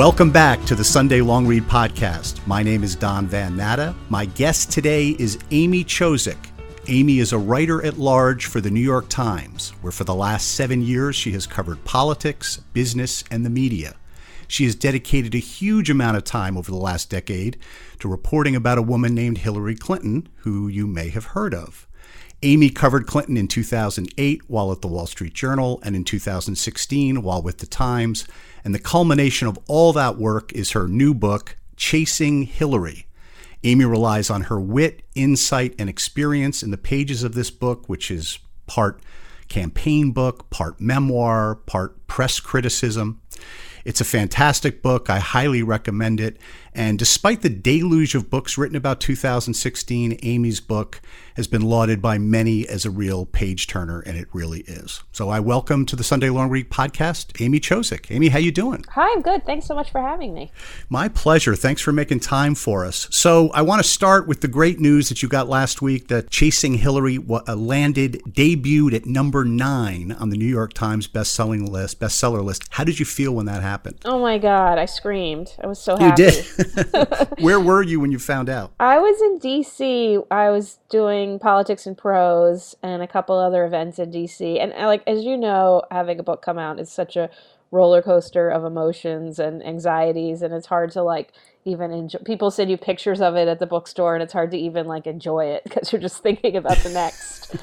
Welcome back to the Sunday Long Read Podcast. My name is Don Van Natta. My guest today is Amy Chozick. Amy is a writer at large for the New York Times, where for the last seven years she has covered politics, business, and the media. She has dedicated a huge amount of time over the last decade to reporting about a woman named Hillary Clinton, who you may have heard of. Amy covered Clinton in 2008 while at the Wall Street Journal and in 2016 while with the Times. And the culmination of all that work is her new book, Chasing Hillary. Amy relies on her wit, insight, and experience in the pages of this book, which is part campaign book, part memoir, part press criticism. It's a fantastic book. I highly recommend it. And despite the deluge of books written about 2016, Amy's book has been lauded by many as a real page turner, and it really is. So I welcome to the Sunday Long Read podcast, Amy Chozick. Amy, how you doing? Hi, I'm good. Thanks so much for having me. My pleasure. Thanks for making time for us. So I want to start with the great news that you got last week that Chasing Hillary uh, landed, debuted at number nine on the New York Times best-selling list, bestseller list. How did you feel when that happened? Oh my God, I screamed. I was so happy. You did. Where were you when you found out? I was in DC. I was doing politics and prose and a couple other events in DC. And uh, like as you know, having a book come out is such a roller coaster of emotions and anxieties and it's hard to like even enjoy people send you pictures of it at the bookstore and it's hard to even like enjoy it because you're just thinking about the next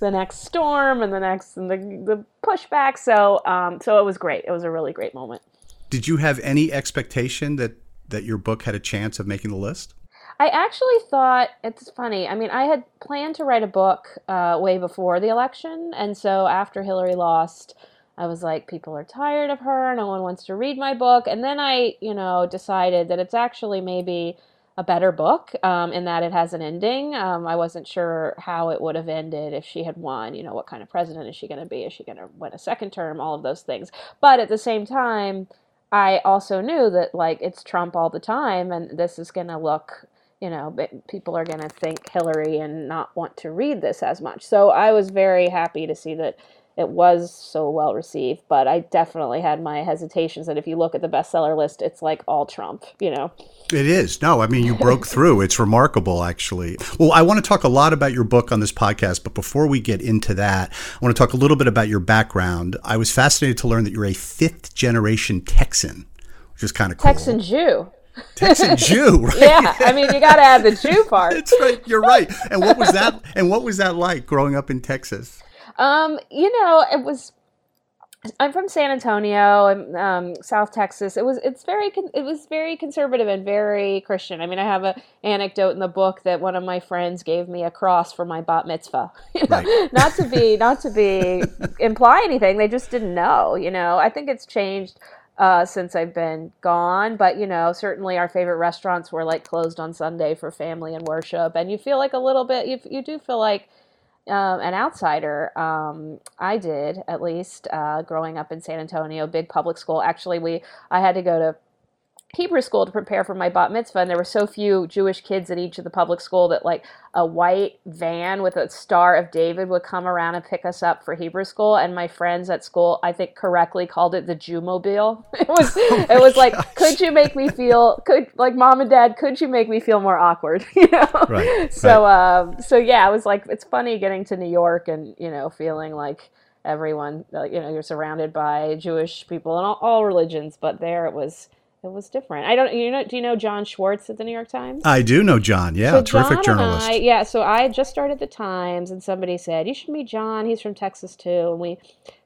the next storm and the next and the, the pushback so um so it was great it was a really great moment did you have any expectation that that your book had a chance of making the list? I actually thought it's funny. I mean, I had planned to write a book uh, way before the election, and so after Hillary lost, I was like, people are tired of her. No one wants to read my book. And then I, you know, decided that it's actually maybe a better book um, in that it has an ending. Um, I wasn't sure how it would have ended if she had won. You know, what kind of president is she going to be? Is she going to win a second term? All of those things. But at the same time, I also knew that like it's Trump all the time, and this is going to look, you know, people are going to think Hillary and not want to read this as much. So I was very happy to see that it was so well received, but I definitely had my hesitations that if you look at the bestseller list, it's like all Trump, you know. It is. No, I mean, you broke through. It's remarkable, actually. Well, I want to talk a lot about your book on this podcast, but before we get into that, I want to talk a little bit about your background. I was fascinated to learn that you're a fifth generation Texan, which is kind of cool. Texan Jew. Texan Jew, right? yeah, I mean, you got to add the Jew part. That's right. You're right. And what was that? And what was that like growing up in Texas? Um, you know, it was. I'm from San Antonio, and um, South Texas. It was it's very it was very conservative and very Christian. I mean, I have an anecdote in the book that one of my friends gave me a cross for my bat mitzvah. right. not to be not to be imply anything. They just didn't know. You know, I think it's changed uh, since I've been gone. But you know, certainly our favorite restaurants were like closed on Sunday for family and worship, and you feel like a little bit. You you do feel like um, an outsider. Um, I did at least uh, growing up in San Antonio, big public school. Actually, we I had to go to Hebrew school to prepare for my bat mitzvah, and there were so few Jewish kids at each of the public school that like a white van with a Star of David would come around and pick us up for Hebrew school. And my friends at school, I think, correctly called it the Jewmobile. It was oh it was gosh. like, could you make me feel could like mom and dad? Could you make me feel more awkward? you know. Right. So right. um so yeah, it was like it's funny getting to New York and you know feeling like everyone you know you're surrounded by Jewish people and all, all religions, but there it was it was different. I don't you know do you know John Schwartz at the New York Times? I do know John. Yeah, so terrific Jon journalist. I, yeah, so I just started the Times and somebody said, "You should meet John. He's from Texas too." And we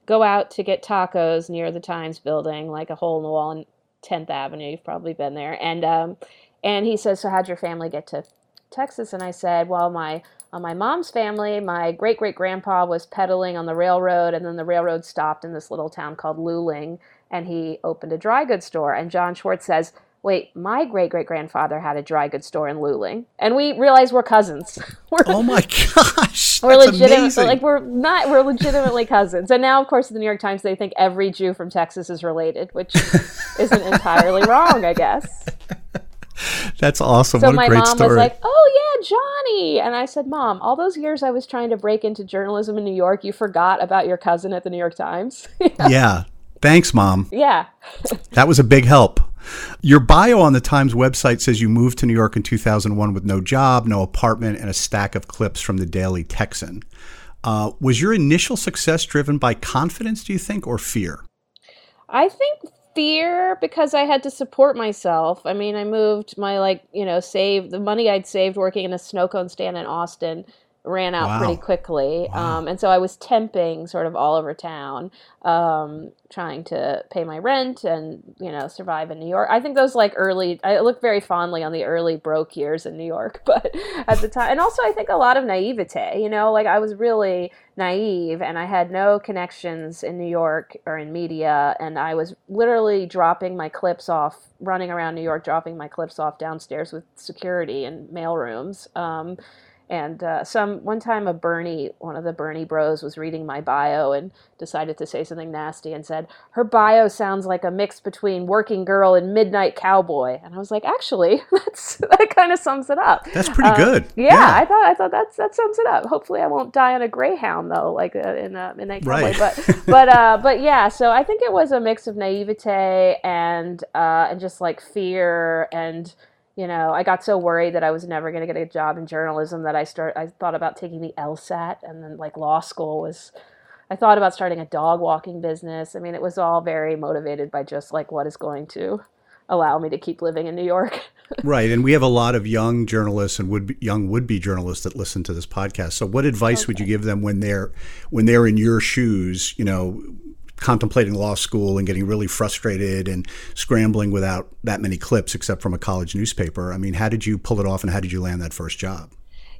go out to get tacos near the Times building, like a hole in the wall in 10th Avenue. You've probably been there. And um and he says, "So how'd your family get to Texas?" And I said, "Well, my on my mom's family, my great great grandpa was peddling on the railroad, and then the railroad stopped in this little town called Luling, and he opened a dry goods store. And John Schwartz says, Wait, my great great grandfather had a dry goods store in Luling, and we realize we're cousins. we're, oh my gosh, we're legitimate, like we're not, we're legitimately cousins. And now, of course, in the New York Times, they think every Jew from Texas is related, which isn't entirely wrong, I guess. That's awesome. So my mom story. was like, "Oh yeah, Johnny," and I said, "Mom, all those years I was trying to break into journalism in New York, you forgot about your cousin at the New York Times." yeah, Thanks, Mom. Yeah. that was a big help. Your bio on the Times website says you moved to New York in 2001 with no job, no apartment, and a stack of clips from the Daily Texan. Uh, was your initial success driven by confidence, do you think, or fear? I think fear because I had to support myself. I mean, I moved my, like, you know, save the money I'd saved working in a snow cone stand in Austin ran out wow. pretty quickly. Wow. Um, and so I was temping sort of all over town, um, trying to pay my rent and, you know, survive in New York. I think those like early, I look very fondly on the early broke years in New York, but at the time, and also I think a lot of naivete, you know, like I was really naive and I had no connections in New York or in media. And I was literally dropping my clips off, running around New York, dropping my clips off downstairs with security in mail rooms. Um, and uh, some one time a Bernie, one of the Bernie Bros, was reading my bio and decided to say something nasty and said her bio sounds like a mix between Working Girl and Midnight Cowboy. And I was like, actually, that's that kind of sums it up. That's pretty um, good. Yeah, yeah, I thought I thought that's that sums it up. Hopefully, I won't die on a Greyhound though, like uh, in uh, Midnight Cowboy. Right. But but uh, but yeah. So I think it was a mix of naivete and uh, and just like fear and you know, I got so worried that I was never going to get a job in journalism that I start I thought about taking the LSAT and then like law school was I thought about starting a dog walking business. I mean, it was all very motivated by just like what is going to allow me to keep living in New York. right, and we have a lot of young journalists and would be, young would be journalists that listen to this podcast. So, what advice okay. would you give them when they're when they're in your shoes? You know, contemplating law school and getting really frustrated and scrambling without that many clips except from a college newspaper. I mean, how did you pull it off and how did you land that first job?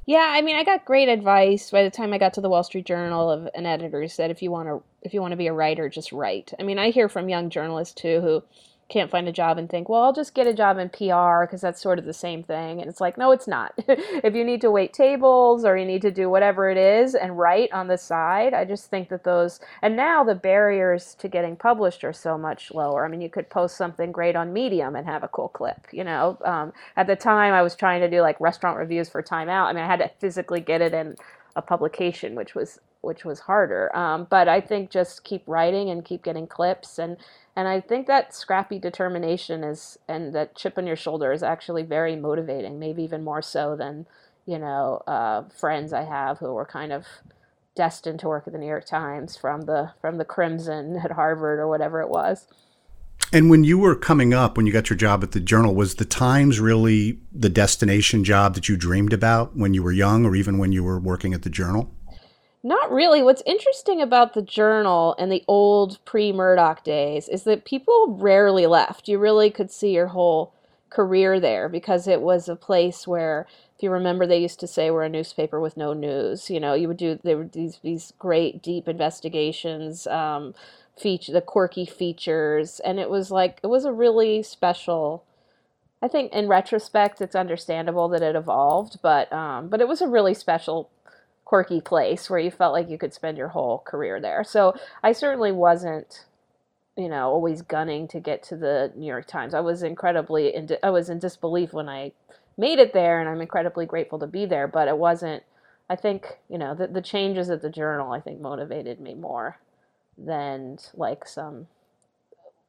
Yeah, I mean, I got great advice by the time I got to the Wall Street Journal of an editor who said if you want to if you want to be a writer, just write. I mean, I hear from young journalists too who can't find a job and think, well, I'll just get a job in PR because that's sort of the same thing. And it's like, no, it's not. if you need to wait tables or you need to do whatever it is and write on the side, I just think that those, and now the barriers to getting published are so much lower. I mean, you could post something great on Medium and have a cool clip, you know. Um, at the time, I was trying to do like restaurant reviews for Time Out. I mean, I had to physically get it in a publication, which was which was harder. Um, but I think just keep writing and keep getting clips and and I think that scrappy determination is and that chip on your shoulder is actually very motivating, maybe even more so than you know uh, friends I have who were kind of destined to work at the New York Times from the from the Crimson at Harvard or whatever it was. And when you were coming up, when you got your job at the Journal, was the Times really the destination job that you dreamed about when you were young, or even when you were working at the Journal? Not really. What's interesting about the journal and the old pre Murdoch days is that people rarely left. You really could see your whole career there because it was a place where, if you remember, they used to say we're a newspaper with no news. You know, you would do there were these these great deep investigations, um, feature the quirky features, and it was like it was a really special. I think in retrospect, it's understandable that it evolved, but um, but it was a really special quirky place where you felt like you could spend your whole career there. So I certainly wasn't, you know, always gunning to get to the New York Times. I was incredibly, in, I was in disbelief when I made it there, and I'm incredibly grateful to be there. But it wasn't. I think you know the the changes at the Journal. I think motivated me more than like some,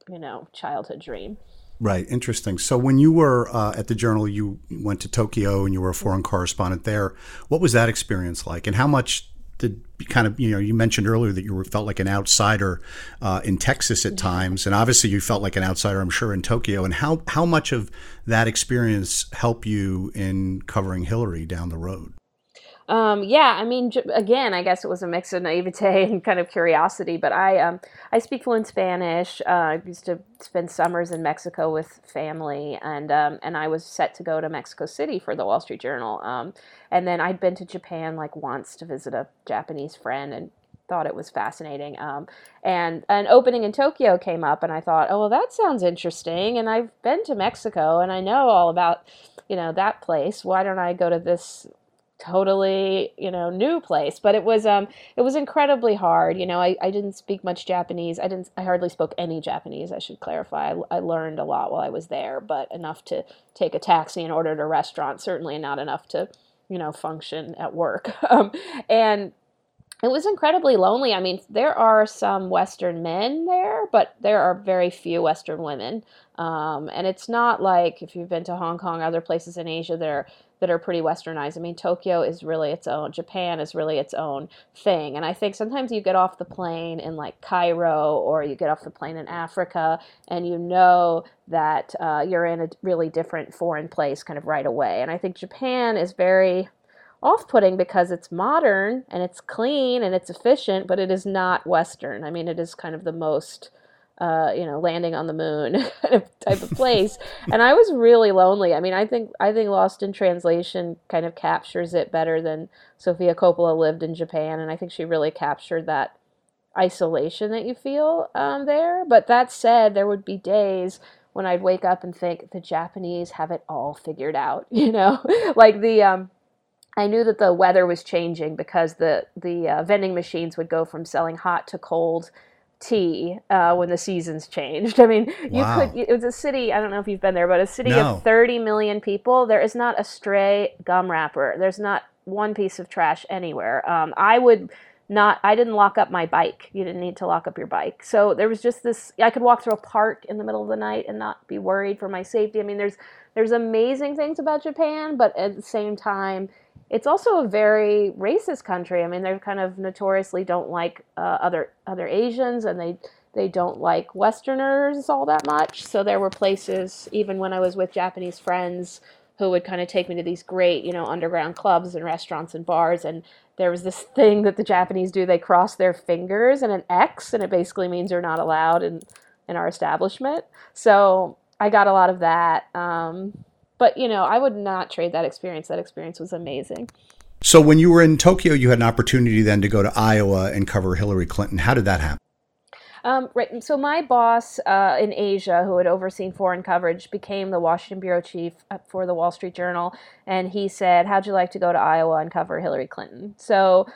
you know, childhood dream. Right, interesting. So when you were uh, at the Journal, you went to Tokyo and you were a foreign correspondent there. What was that experience like, and how much did kind of you know you mentioned earlier that you were, felt like an outsider uh, in Texas at times, and obviously you felt like an outsider, I'm sure, in Tokyo. And how how much of that experience helped you in covering Hillary down the road? Um, yeah, I mean, again, I guess it was a mix of naivete and kind of curiosity. But I, um, I speak fluent Spanish. Uh, I used to spend summers in Mexico with family, and um, and I was set to go to Mexico City for the Wall Street Journal. Um, and then I'd been to Japan like once to visit a Japanese friend, and thought it was fascinating. Um, and an opening in Tokyo came up, and I thought, oh well, that sounds interesting. And I've been to Mexico, and I know all about, you know, that place. Why don't I go to this totally you know new place but it was um it was incredibly hard you know I, I didn't speak much japanese i didn't i hardly spoke any japanese i should clarify I, I learned a lot while i was there but enough to take a taxi and order at a restaurant certainly not enough to you know function at work um, and it was incredibly lonely. I mean, there are some Western men there, but there are very few Western women. Um, and it's not like if you've been to Hong Kong, other places in Asia that are that are pretty westernized. I mean, Tokyo is really its own. Japan is really its own thing. And I think sometimes you get off the plane in like Cairo or you get off the plane in Africa and you know that uh, you're in a really different foreign place kind of right away. And I think Japan is very off putting because it's modern and it's clean and it's efficient, but it is not Western. I mean, it is kind of the most uh, you know, landing on the moon kind of type of place. and I was really lonely. I mean, I think I think Lost in Translation kind of captures it better than Sofia Coppola lived in Japan, and I think she really captured that isolation that you feel um, there. But that said, there would be days when I'd wake up and think the Japanese have it all figured out. You know, like the um, I knew that the weather was changing because the the uh, vending machines would go from selling hot to cold tea uh, when the seasons changed. I mean, you wow. could. It was a city. I don't know if you've been there, but a city no. of 30 million people. There is not a stray gum wrapper. There's not one piece of trash anywhere. Um, I would not. I didn't lock up my bike. You didn't need to lock up your bike. So there was just this. I could walk through a park in the middle of the night and not be worried for my safety. I mean, there's there's amazing things about Japan, but at the same time it's also a very racist country. I mean, they kind of notoriously don't like uh, other other Asians, and they they don't like Westerners all that much. So there were places, even when I was with Japanese friends, who would kind of take me to these great, you know, underground clubs and restaurants and bars. And there was this thing that the Japanese do: they cross their fingers and an X, and it basically means you're not allowed in in our establishment. So I got a lot of that. Um, but you know, I would not trade that experience. That experience was amazing. So when you were in Tokyo, you had an opportunity then to go to Iowa and cover Hillary Clinton. How did that happen? Um, right. So my boss uh, in Asia, who had overseen foreign coverage, became the Washington bureau chief uh, for the Wall Street Journal, and he said, "How'd you like to go to Iowa and cover Hillary Clinton?" So.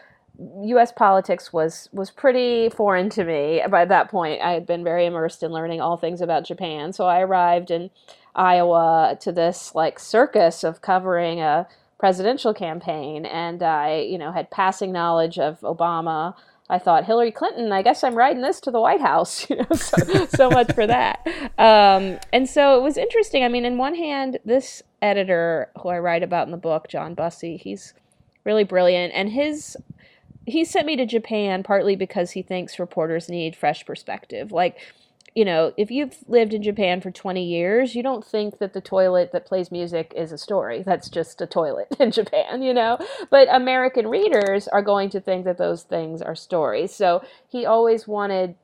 U.S. politics was was pretty foreign to me by that point. I had been very immersed in learning all things about Japan, so I arrived and Iowa to this like circus of covering a presidential campaign, and I, you know, had passing knowledge of Obama. I thought Hillary Clinton. I guess I'm riding this to the White House. You know, so, so much for that. Um, and so it was interesting. I mean, in one hand, this editor who I write about in the book, John Bussey, he's really brilliant, and his he sent me to Japan partly because he thinks reporters need fresh perspective. Like you know, if you've lived in Japan for 20 years, you don't think that the toilet that plays music is a story. That's just a toilet in Japan, you know? But American readers are going to think that those things are stories. So he always wanted,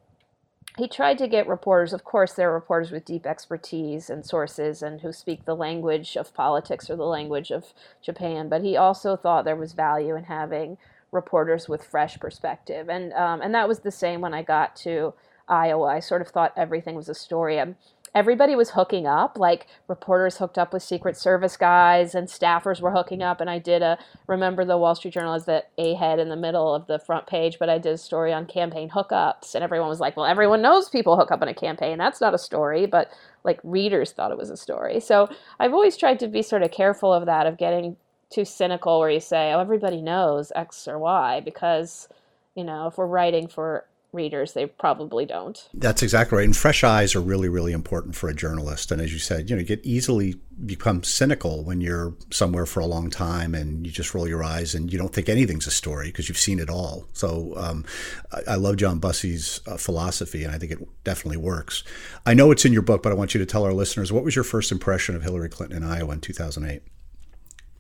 he tried to get reporters, of course, there are reporters with deep expertise and sources and who speak the language of politics or the language of Japan, but he also thought there was value in having reporters with fresh perspective. And, um, and that was the same when I got to Iowa. I sort of thought everything was a story. Um, everybody was hooking up, like reporters hooked up with Secret Service guys and staffers were hooking up. And I did a, remember the Wall Street Journal is that A head in the middle of the front page, but I did a story on campaign hookups. And everyone was like, well, everyone knows people hook up in a campaign. That's not a story, but like readers thought it was a story. So I've always tried to be sort of careful of that, of getting too cynical where you say, oh, everybody knows X or Y, because, you know, if we're writing for readers they probably don't. That's exactly right and fresh eyes are really really important for a journalist and as you said you know you get easily become cynical when you're somewhere for a long time and you just roll your eyes and you don't think anything's a story because you've seen it all. So um, I, I, love john bussey's uh, philosophy and i think it definitely works. I know it's in your book but i want you to tell our listeners what was your first impression of hillary clinton in iowa in 2008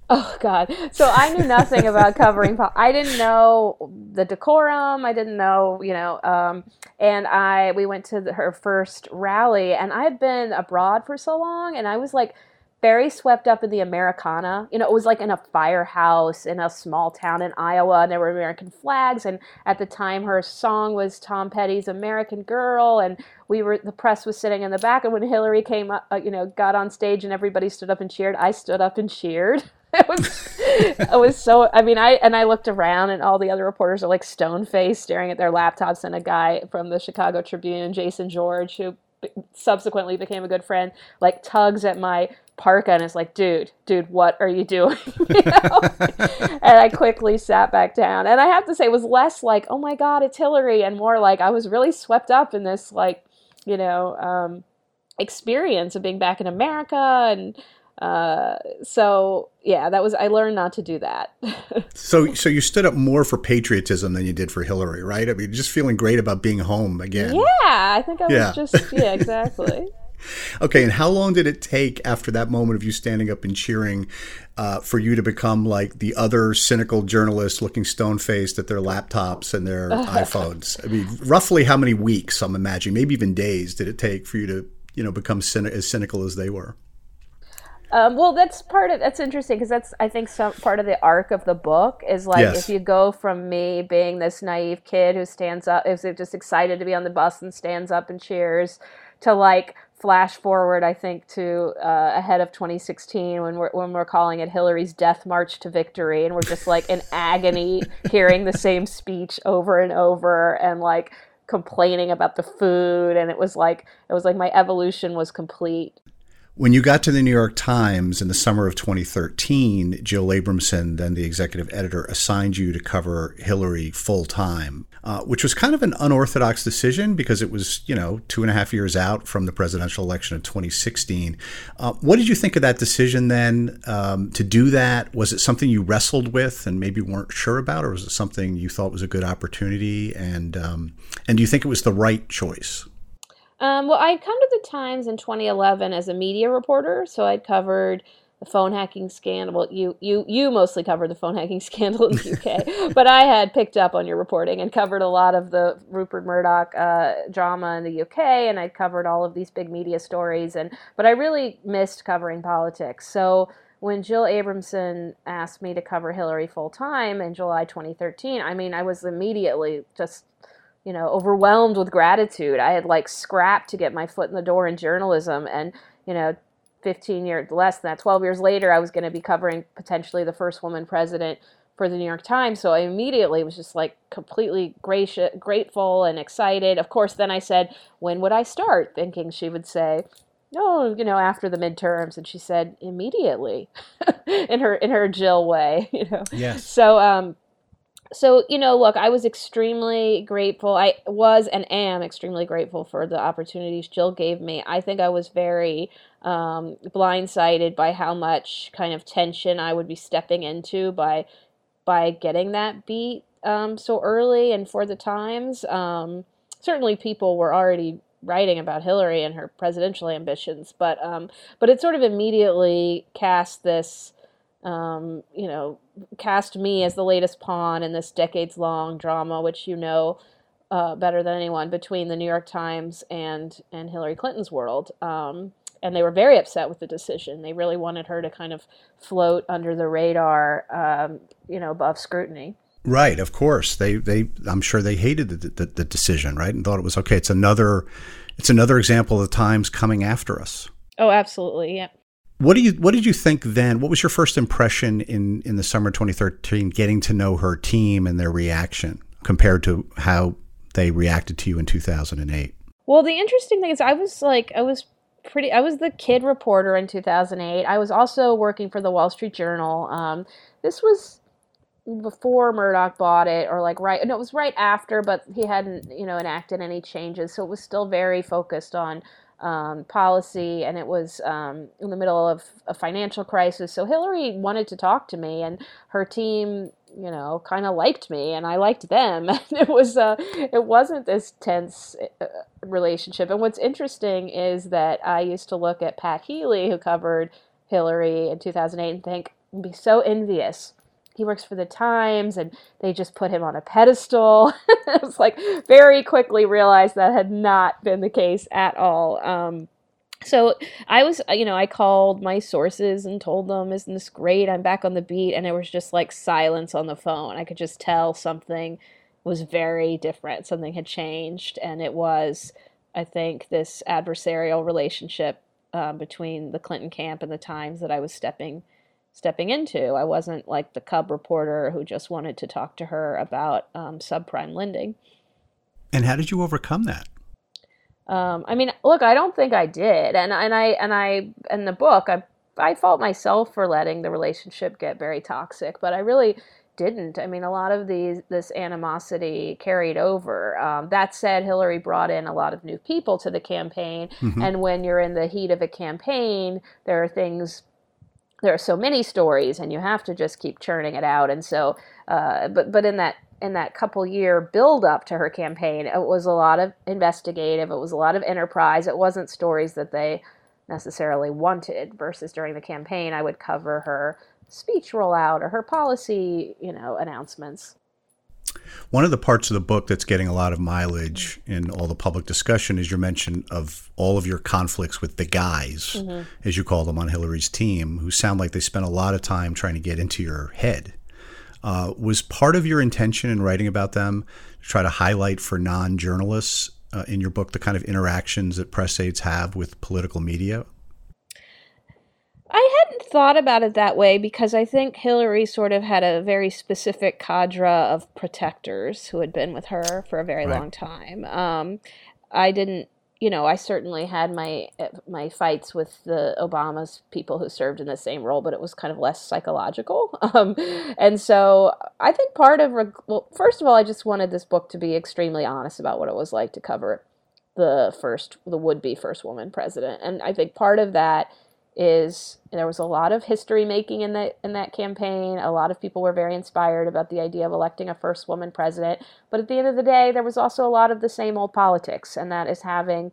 Oh God! So I knew nothing about covering. Po- I didn't know the decorum. I didn't know, you know. Um, and I we went to the, her first rally, and I had been abroad for so long, and I was like very swept up in the Americana. You know, it was like in a firehouse in a small town in Iowa, and there were American flags. And at the time, her song was Tom Petty's "American Girl," and we were the press was sitting in the back. And when Hillary came up, uh, you know, got on stage, and everybody stood up and cheered, I stood up and cheered. it was it was so i mean i and i looked around and all the other reporters are like stone faced staring at their laptops and a guy from the chicago tribune jason george who subsequently became a good friend like tugs at my parka and is like dude dude what are you doing? You and i quickly sat back down. And i have to say it was less like oh my god it's hillary and more like i was really swept up in this like you know um, experience of being back in America and uh, so yeah, that was I learned not to do that. so so you stood up more for patriotism than you did for Hillary, right? I mean, just feeling great about being home again. Yeah, I think I yeah. was just yeah, exactly. okay, and how long did it take after that moment of you standing up and cheering uh, for you to become like the other cynical journalists looking stone faced at their laptops and their iPhones? I mean, roughly how many weeks, I'm imagining, maybe even days, did it take for you to, you know, become cyn- as cynical as they were? Um, well, that's part of that's interesting because that's I think some part of the arc of the book is like yes. if you go from me being this naive kid who stands up, is just excited to be on the bus and stands up and cheers, to like flash forward, I think, to uh, ahead of 2016 when we're when we're calling it Hillary's death march to victory, and we're just like in agony hearing the same speech over and over, and like complaining about the food, and it was like it was like my evolution was complete. When you got to the New York Times in the summer of 2013, Jill Abramson, then the executive editor, assigned you to cover Hillary full time, uh, which was kind of an unorthodox decision because it was, you know, two and a half years out from the presidential election of 2016. Uh, what did you think of that decision then um, to do that? Was it something you wrestled with and maybe weren't sure about, or was it something you thought was a good opportunity? And um, and do you think it was the right choice? Um, well, I'd come to the Times in 2011 as a media reporter, so I'd covered the phone hacking scandal. Well, you you you mostly covered the phone hacking scandal in the UK, but I had picked up on your reporting and covered a lot of the Rupert Murdoch uh, drama in the UK, and I'd covered all of these big media stories. And but I really missed covering politics. So when Jill Abramson asked me to cover Hillary full time in July 2013, I mean, I was immediately just you know, overwhelmed with gratitude. I had like scrapped to get my foot in the door in journalism and, you know, 15 years less than that, 12 years later, I was going to be covering potentially the first woman president for the New York Times. So I immediately was just like completely gracious, grateful and excited. Of course, then I said, when would I start? Thinking she would say, no, you know, after the midterms. And she said, immediately in her, in her Jill way, you know? Yes. So, um, so you know look i was extremely grateful. I was and am extremely grateful for the opportunities jill gave me. I think i was very um, blindsided by how much kind of tension i would be stepping into by by getting that beat um, so early and for the times. Um, certainly people were already writing about hillary and her presidential ambitions but um, but it sort of immediately cast this um, you know, cast me as the latest pawn in this decades long drama, which you know uh, better than anyone, between the New York Times and, and Hillary Clinton's world. Um, and they were very upset with the decision. They really wanted her to kind of float under the radar, um, you know, above scrutiny. Right, of course. They, they, I'm sure they hated the, the, the decision, right, and thought it was okay. It's another, it's another example of the Times coming after us. Oh, absolutely. Yeah. What do you what did you think then? What was your first impression in in the summer 2013 getting to know her team and their reaction compared to how they reacted to you in 2008? Well, the interesting thing is I was like I was pretty I was the kid reporter in 2008. I was also working for the Wall Street Journal. Um, this was before Murdoch bought it or like right no it was right after but he hadn't you know enacted any changes so it was still very focused on um, policy, and it was um, in the middle of a financial crisis. So Hillary wanted to talk to me, and her team, you know, kind of liked me, and I liked them. And it was uh, it wasn't this tense uh, relationship. And what's interesting is that I used to look at Pat Healy, who covered Hillary in 2008, and think, and be so envious he works for the Times, and they just put him on a pedestal. I was like, very quickly realized that had not been the case at all. Um, so I was, you know, I called my sources and told them, "Isn't this great? I'm back on the beat." And it was just like silence on the phone. I could just tell something was very different. Something had changed, and it was, I think, this adversarial relationship um, between the Clinton camp and the Times that I was stepping stepping into. I wasn't like the cub reporter who just wanted to talk to her about um, subprime lending. And how did you overcome that? Um, I mean, look, I don't think I did, and and I and I in the book, I I fault myself for letting the relationship get very toxic, but I really didn't. I mean, a lot of these this animosity carried over. Um, that said, Hillary brought in a lot of new people to the campaign, mm-hmm. and when you're in the heat of a campaign, there are things. There are so many stories, and you have to just keep churning it out. And so, uh, but but in that in that couple year build up to her campaign, it was a lot of investigative. It was a lot of enterprise. It wasn't stories that they necessarily wanted. Versus during the campaign, I would cover her speech rollout or her policy, you know, announcements. One of the parts of the book that's getting a lot of mileage in all the public discussion is your mention of all of your conflicts with the guys, mm-hmm. as you call them on Hillary's team, who sound like they spent a lot of time trying to get into your head. Uh, was part of your intention in writing about them to try to highlight for non journalists uh, in your book the kind of interactions that press aides have with political media? I hadn't thought about it that way because I think Hillary sort of had a very specific cadre of protectors who had been with her for a very right. long time. Um, I didn't, you know, I certainly had my my fights with the Obama's people who served in the same role, but it was kind of less psychological. Um, and so I think part of, well, first of all, I just wanted this book to be extremely honest about what it was like to cover the first, the would be first woman president, and I think part of that is there was a lot of history making in that in that campaign. A lot of people were very inspired about the idea of electing a first woman president. But at the end of the day, there was also a lot of the same old politics, and that is having,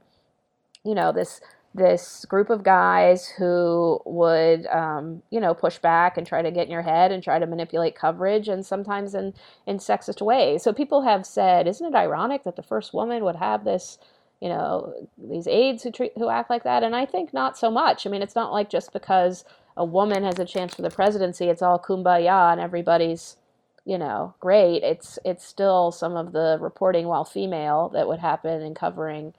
you know, this this group of guys who would, um, you know, push back and try to get in your head and try to manipulate coverage, and sometimes in in sexist ways. So people have said, isn't it ironic that the first woman would have this? You know these aides who treat who act like that and i think not so much i mean it's not like just because a woman has a chance for the presidency it's all kumbaya and everybody's you know great it's it's still some of the reporting while female that would happen in covering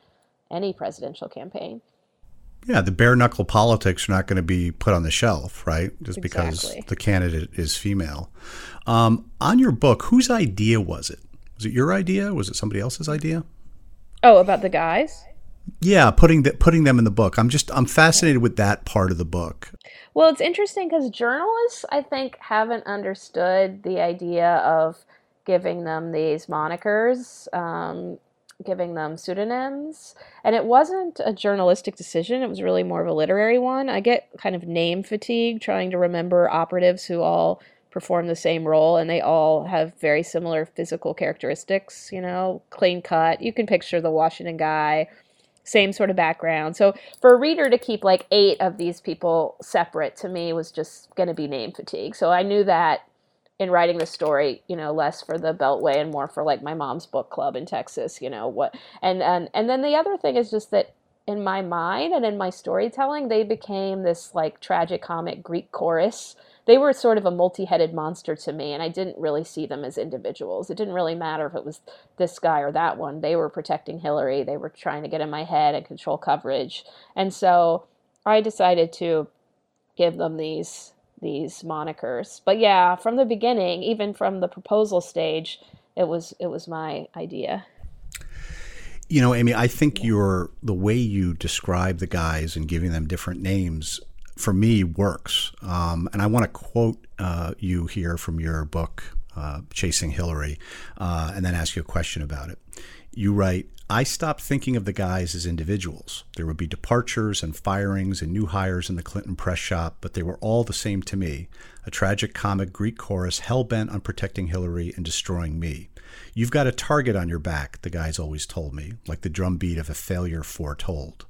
any presidential campaign yeah, the bare knuckle politics are not going to be put on the shelf, right? Just exactly. because the candidate is female. Um, on your book, whose idea was it? Was it your idea? Was it somebody else's idea? Oh, about the guys? Yeah, putting the, putting them in the book. I'm just I'm fascinated with that part of the book. Well, it's interesting because journalists, I think, haven't understood the idea of giving them these monikers, um, giving them pseudonyms, and it wasn't a journalistic decision. It was really more of a literary one. I get kind of name fatigue trying to remember operatives who all perform the same role and they all have very similar physical characteristics, you know, clean cut. You can picture the Washington guy, same sort of background. So for a reader to keep like eight of these people separate to me was just going to be name fatigue. So I knew that in writing the story, you know, less for the Beltway and more for like my mom's book club in Texas, you know, what and and and then the other thing is just that in my mind and in my storytelling, they became this like tragic comic Greek chorus they were sort of a multi-headed monster to me and i didn't really see them as individuals. It didn't really matter if it was this guy or that one. They were protecting hillary. They were trying to get in my head and control coverage. And so i decided to give them these these monikers. But yeah from the beginning even from the proposal stage it was it was my idea. You know, Amy, I think your the way you describe the guys and giving them different names for me works. Um, and I want to quote uh, you here from your book, uh, Chasing Hillary, uh, and then ask you a question about it. You write, I stopped thinking of the guys as individuals. There would be departures and firings and new hires in the Clinton press shop, but they were all the same to me a tragic comic Greek chorus hell bent on protecting Hillary and destroying me. You've got a target on your back, the guys always told me, like the drumbeat of a failure foretold.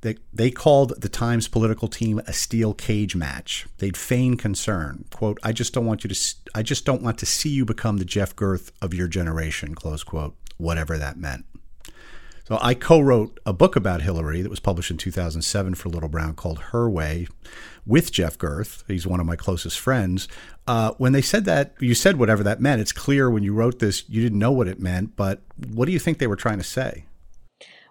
They, they called the Times political team a steel cage match. They'd feign concern. "Quote: I just don't want you to. I just don't want to see you become the Jeff Gerth of your generation." Close quote. Whatever that meant. So I co-wrote a book about Hillary that was published in 2007 for Little Brown called Her Way, with Jeff Gerth. He's one of my closest friends. Uh, when they said that, you said whatever that meant. It's clear when you wrote this, you didn't know what it meant. But what do you think they were trying to say?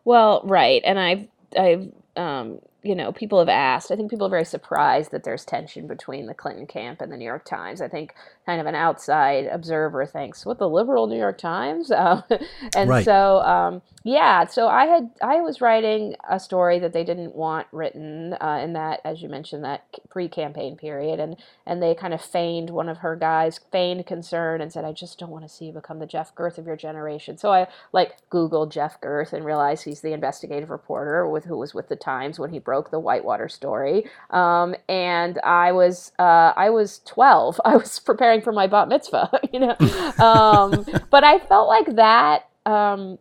Well, right, and I've I've um, you know, people have asked. I think people are very surprised that there's tension between the Clinton camp and the New York Times. I think kind of an outside observer thinks, "What the liberal New York Times?" Uh, and right. so, um, Yeah, so I had I was writing a story that they didn't want written uh, in that, as you mentioned, that pre-campaign period, and and they kind of feigned one of her guys feigned concern and said, "I just don't want to see you become the Jeff Gerth of your generation." So I like Googled Jeff Gerth and realized he's the investigative reporter with who was with the Times when he broke the Whitewater story. Um, and I was uh, I was twelve. I was preparing for my bat mitzvah, you know, um, but I felt like that. Um,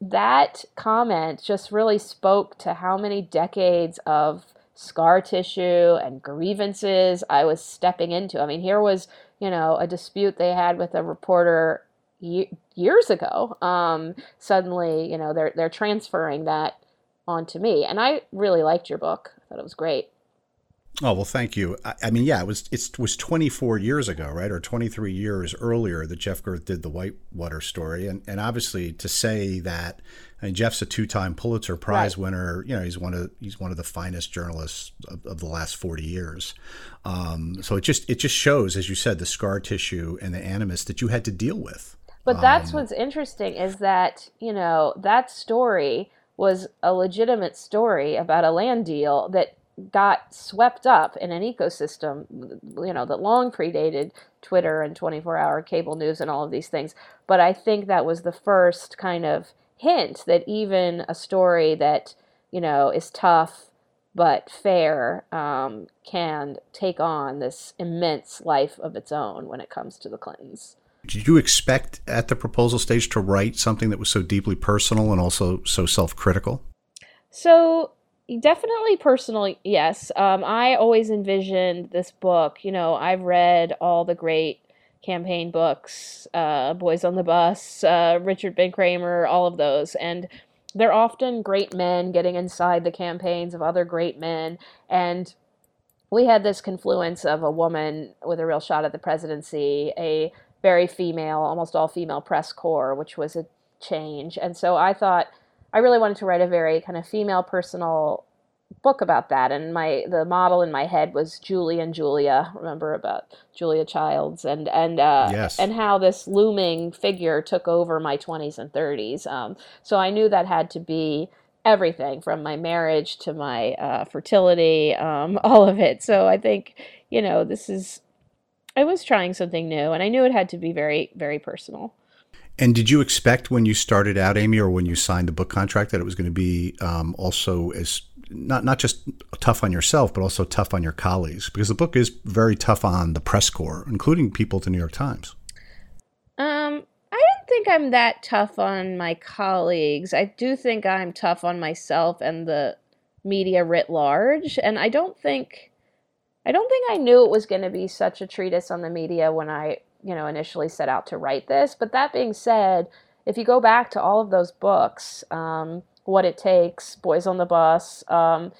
that comment just really spoke to how many decades of scar tissue and grievances I was stepping into. I mean, here was, you know, a dispute they had with a reporter years ago. Um, suddenly, you know, they're they're transferring that onto me, and I really liked your book. I thought it was great. Oh well, thank you. I, I, mean, yeah, it was it was 24 years ago, right, or 23 years earlier that Jeff Gerth did the Whitewater story, and and obviously to say that, I mean, Jeff's a two-time Pulitzer Prize right. winner. You know, he's one of he's one of the finest journalists of, of the last 40 years. Um, so it just it just shows, as you said, the scar tissue and the animus that you had to deal with. But that's um, what's interesting is that you know that story was a legitimate story about a land deal that got swept up in an ecosystem, you know, that long predated Twitter and 24 hour cable news and all of these things. But I think that was the first kind of hint that even a story that, you know, is tough but fair um, can take on this immense life of its own when it comes to the Clintons. Did you expect at the proposal stage to write something that was so deeply personal and also so self critical? So definitely personal yes. Um, i always envisioned this book you know i've read all the great campaign books uh, boys on the bus uh, richard ben cramer all of those and they're often great men getting inside the campaigns of other great men and we had this confluence of a woman with a real shot at the presidency a very female almost all female press corps which was a change and so i thought I really wanted to write a very kind of female personal book about that and my the model in my head was Julie and Julia remember about Julia Childs and and uh, yes. and how this looming figure took over my 20s and 30s um, so I knew that had to be everything from my marriage to my uh, fertility um, all of it so I think you know this is I was trying something new and I knew it had to be very very personal and did you expect when you started out, Amy, or when you signed the book contract, that it was going to be um, also as not not just tough on yourself, but also tough on your colleagues? Because the book is very tough on the press corps, including people at the New York Times. Um, I don't think I'm that tough on my colleagues. I do think I'm tough on myself and the media writ large, and I don't think I don't think I knew it was going to be such a treatise on the media when I you know, initially set out to write this. But that being said, if you go back to all of those books, um, What It Takes, Boys on the Bus, um,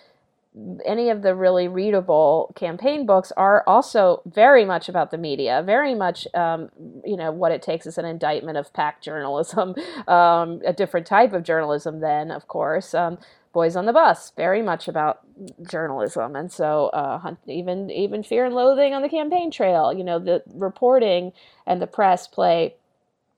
any of the really readable campaign books are also very much about the media, very much, um, you know, what it takes is an indictment of pack journalism, um, a different type of journalism, then, of course. Um, Boys on the Bus, very much about journalism, and so uh, even even Fear and Loathing on the campaign trail. You know, the reporting and the press play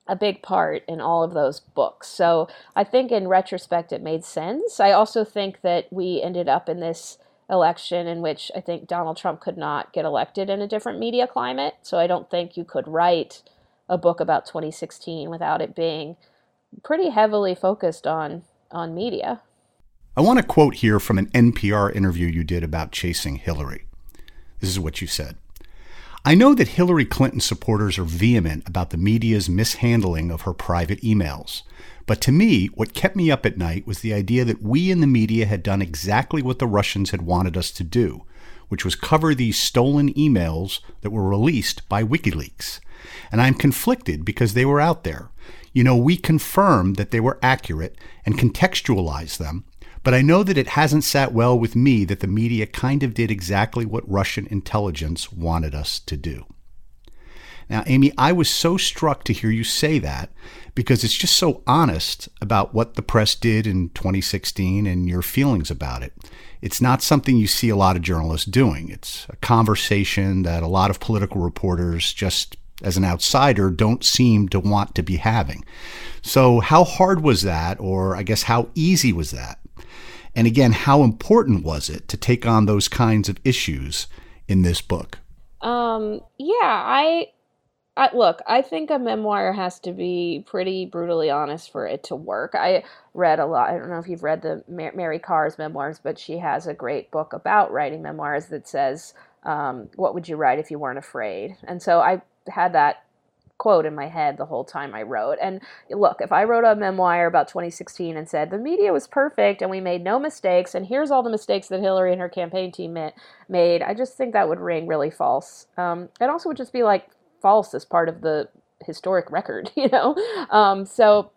a big part in all of those books. So I think in retrospect it made sense. I also think that we ended up in this election in which I think Donald Trump could not get elected in a different media climate. So I don't think you could write a book about 2016 without it being pretty heavily focused on on media. I want to quote here from an NPR interview you did about chasing Hillary. This is what you said. I know that Hillary Clinton supporters are vehement about the media's mishandling of her private emails. But to me, what kept me up at night was the idea that we in the media had done exactly what the Russians had wanted us to do, which was cover these stolen emails that were released by WikiLeaks. And I'm conflicted because they were out there. You know, we confirmed that they were accurate and contextualized them, but I know that it hasn't sat well with me that the media kind of did exactly what Russian intelligence wanted us to do. Now, Amy, I was so struck to hear you say that because it's just so honest about what the press did in 2016 and your feelings about it. It's not something you see a lot of journalists doing. It's a conversation that a lot of political reporters just as an outsider, don't seem to want to be having. So, how hard was that, or I guess how easy was that? And again, how important was it to take on those kinds of issues in this book? Um, yeah, I, I look. I think a memoir has to be pretty brutally honest for it to work. I read a lot. I don't know if you've read the Mary Karr's memoirs, but she has a great book about writing memoirs that says, um, "What would you write if you weren't afraid?" And so I had that quote in my head the whole time I wrote. And look, if I wrote a memoir about 2016 and said the media was perfect and we made no mistakes, and here's all the mistakes that Hillary and her campaign team made, I just think that would ring really false. Um, it also would just be like false as part of the historic record, you know? Um, so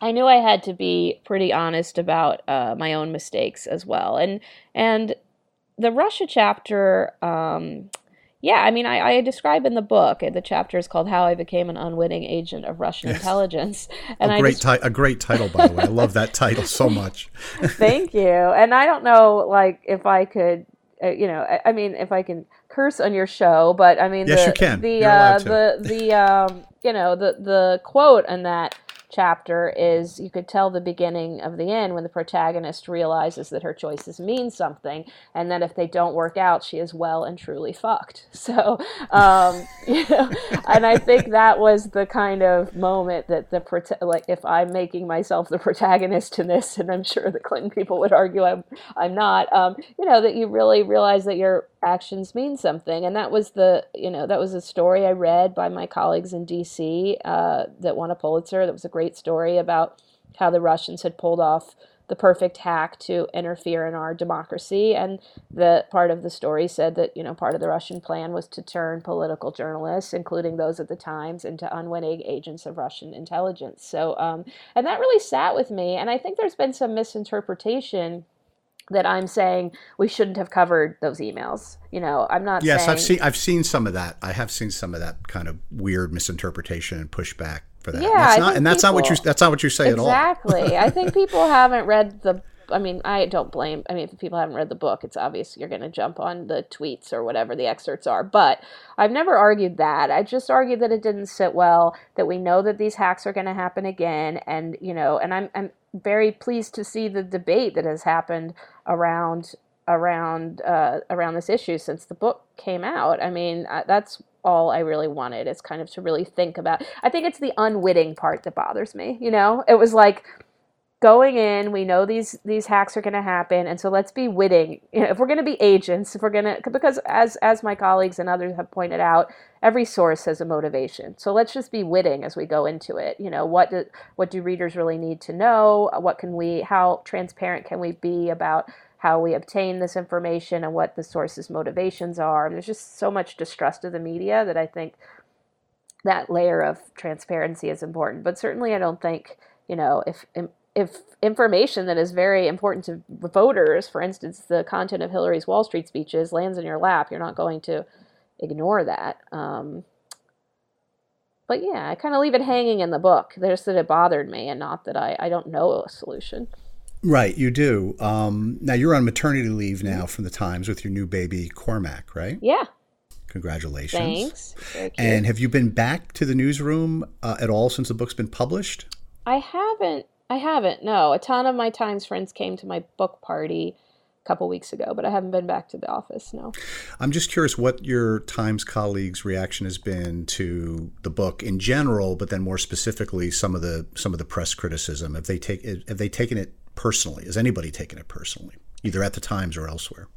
I knew I had to be pretty honest about uh, my own mistakes as well. And, and the Russia chapter, um, yeah, I mean, I, I, describe in the book. The chapter is called "How I Became an Unwitting Agent of Russian yes. Intelligence." And a great, ti- a great title, by the way. I love that title so much. Thank you. And I don't know, like, if I could, uh, you know, I, I, mean, if I can curse on your show, but I mean, yes, the, you can. The uh, the the um, you know, the the quote in that chapter is you could tell the beginning of the end when the protagonist realizes that her choices mean something and that if they don't work out she is well and truly fucked. So um, you know and i think that was the kind of moment that the like if i'm making myself the protagonist in this and i'm sure the clinton people would argue i'm i'm not um, you know that you really realize that you're actions mean something. And that was the, you know, that was a story I read by my colleagues in DC uh, that won a Pulitzer. That was a great story about how the Russians had pulled off the perfect hack to interfere in our democracy. And the part of the story said that, you know, part of the Russian plan was to turn political journalists, including those at the Times, into unwitting agents of Russian intelligence. So, um, and that really sat with me. And I think there's been some misinterpretation that I'm saying we shouldn't have covered those emails. You know, I'm not. Yes, saying, I've seen I've seen some of that. I have seen some of that kind of weird misinterpretation and pushback for that. Yeah, and that's not, and that's people, not what you that's not what you say exactly. at all. Exactly. I think people haven't read the. I mean, I don't blame. I mean, if people haven't read the book, it's obvious you're going to jump on the tweets or whatever the excerpts are. But I've never argued that. I just argued that it didn't sit well. That we know that these hacks are going to happen again, and you know, and I'm I'm very pleased to see the debate that has happened around around uh, around this issue since the book came out. I mean, that's all I really wanted is kind of to really think about. I think it's the unwitting part that bothers me. You know, it was like going in we know these these hacks are going to happen and so let's be witting. You know, if we're going to be agents if we're going to because as as my colleagues and others have pointed out every source has a motivation. So let's just be witting as we go into it. You know what do what do readers really need to know? What can we how transparent can we be about how we obtain this information and what the source's motivations are? There's just so much distrust of the media that i think that layer of transparency is important. But certainly i don't think you know if if information that is very important to voters, for instance, the content of Hillary's Wall Street speeches, lands in your lap, you're not going to ignore that. Um, but yeah, I kind of leave it hanging in the book. There's that it bothered me, and not that I, I don't know a solution. Right, you do. Um, now you're on maternity leave now from the Times with your new baby Cormac, right? Yeah. Congratulations. Thanks. And have you been back to the newsroom uh, at all since the book's been published? I haven't I haven't. No, a ton of my Times friends came to my book party a couple weeks ago, but I haven't been back to the office. No. I'm just curious what your Times colleagues' reaction has been to the book in general, but then more specifically some of the some of the press criticism. Have they take have they taken it personally? Has anybody taken it personally, either at the Times or elsewhere?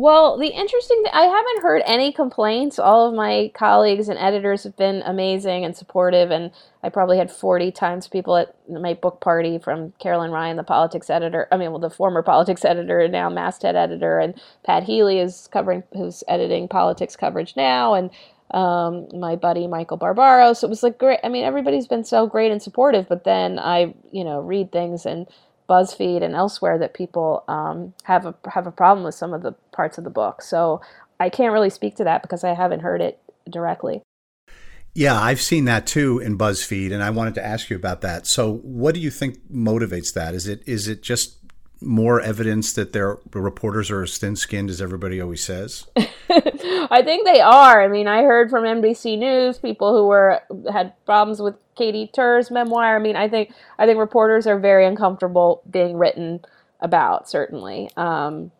Well, the interesting I haven't heard any complaints. All of my colleagues and editors have been amazing and supportive, and I probably had 40 times people at my book party from Carolyn Ryan, the politics editor. I mean, well, the former politics editor and now masthead editor, and Pat Healy is covering, who's editing politics coverage now, and um, my buddy Michael Barbaro. So it was like great. I mean, everybody's been so great and supportive, but then I, you know, read things and BuzzFeed and elsewhere that people um, have a have a problem with some of the parts of the book. So I can't really speak to that because I haven't heard it directly. Yeah, I've seen that too in BuzzFeed, and I wanted to ask you about that. So, what do you think motivates that? Is it is it just more evidence that their reporters are as thin-skinned as everybody always says? I think they are. I mean, I heard from NBC News people who were had problems with Katie Tur's memoir. I mean, I think I think reporters are very uncomfortable being written about. Certainly, um,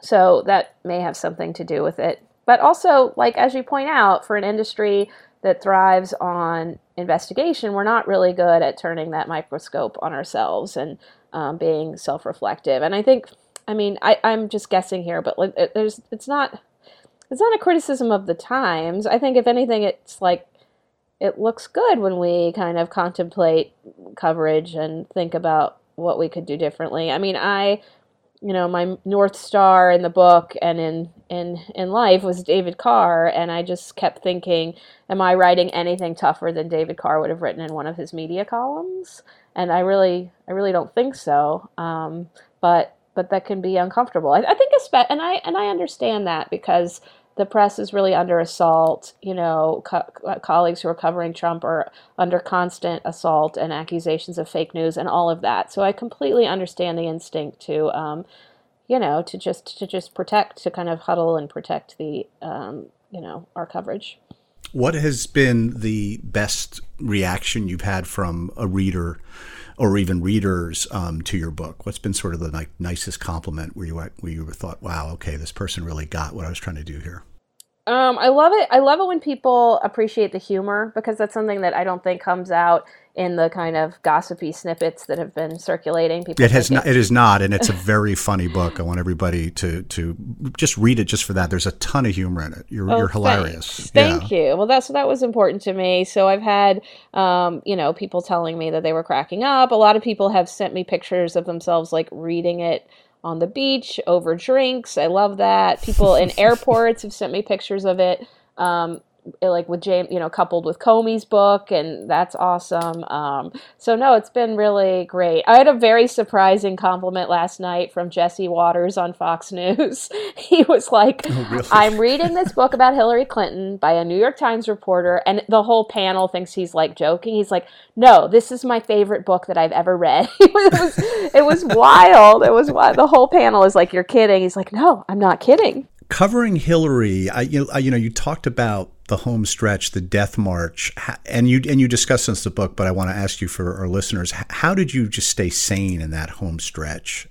so that may have something to do with it. But also, like as you point out, for an industry that thrives on investigation, we're not really good at turning that microscope on ourselves and um, being self-reflective. And I think, I mean, I, I'm just guessing here, but like, it, there's, it's not, it's not a criticism of the times. I think if anything, it's like it looks good when we kind of contemplate coverage and think about what we could do differently. I mean, I you know my north star in the book and in in in life was David Carr and I just kept thinking am I writing anything tougher than David Carr would have written in one of his media columns? And I really I really don't think so um, but but that can be uncomfortable. I, I think and I and I understand that because the press is really under assault. You know, co- colleagues who are covering Trump are under constant assault and accusations of fake news and all of that. So I completely understand the instinct to, um, you know, to just to just protect, to kind of huddle and protect the, um, you know, our coverage. What has been the best reaction you've had from a reader? Or even readers um, to your book? What's been sort of the nicest compliment where you where you thought, "Wow, okay, this person really got what I was trying to do here"? Um, I love it. I love it when people appreciate the humor because that's something that I don't think comes out in the kind of gossipy snippets that have been circulating. People it has not. It is not, and it's a very funny book. I want everybody to to just read it just for that. There's a ton of humor in it. You're, oh, you're hilarious. Thank yeah. you. Well, that's that was important to me. So I've had um, you know people telling me that they were cracking up. A lot of people have sent me pictures of themselves like reading it on the beach over drinks. I love that. People in airports have sent me pictures of it. Um, like with James, you know, coupled with Comey's book, and that's awesome. Um, so no, it's been really great. I had a very surprising compliment last night from Jesse Watters on Fox News. he was like, oh, really? "I'm reading this book about Hillary Clinton by a New York Times reporter, and the whole panel thinks he's like joking. He's like, no, this is my favorite book that I've ever read. it was, it was wild. It was wild. The whole panel is like, you're kidding. He's like, no, I'm not kidding." Covering Hillary, I, you, I, you know, you talked about the home stretch, the death march, and you and you discussed this in the book. But I want to ask you for our listeners: How did you just stay sane in that home stretch?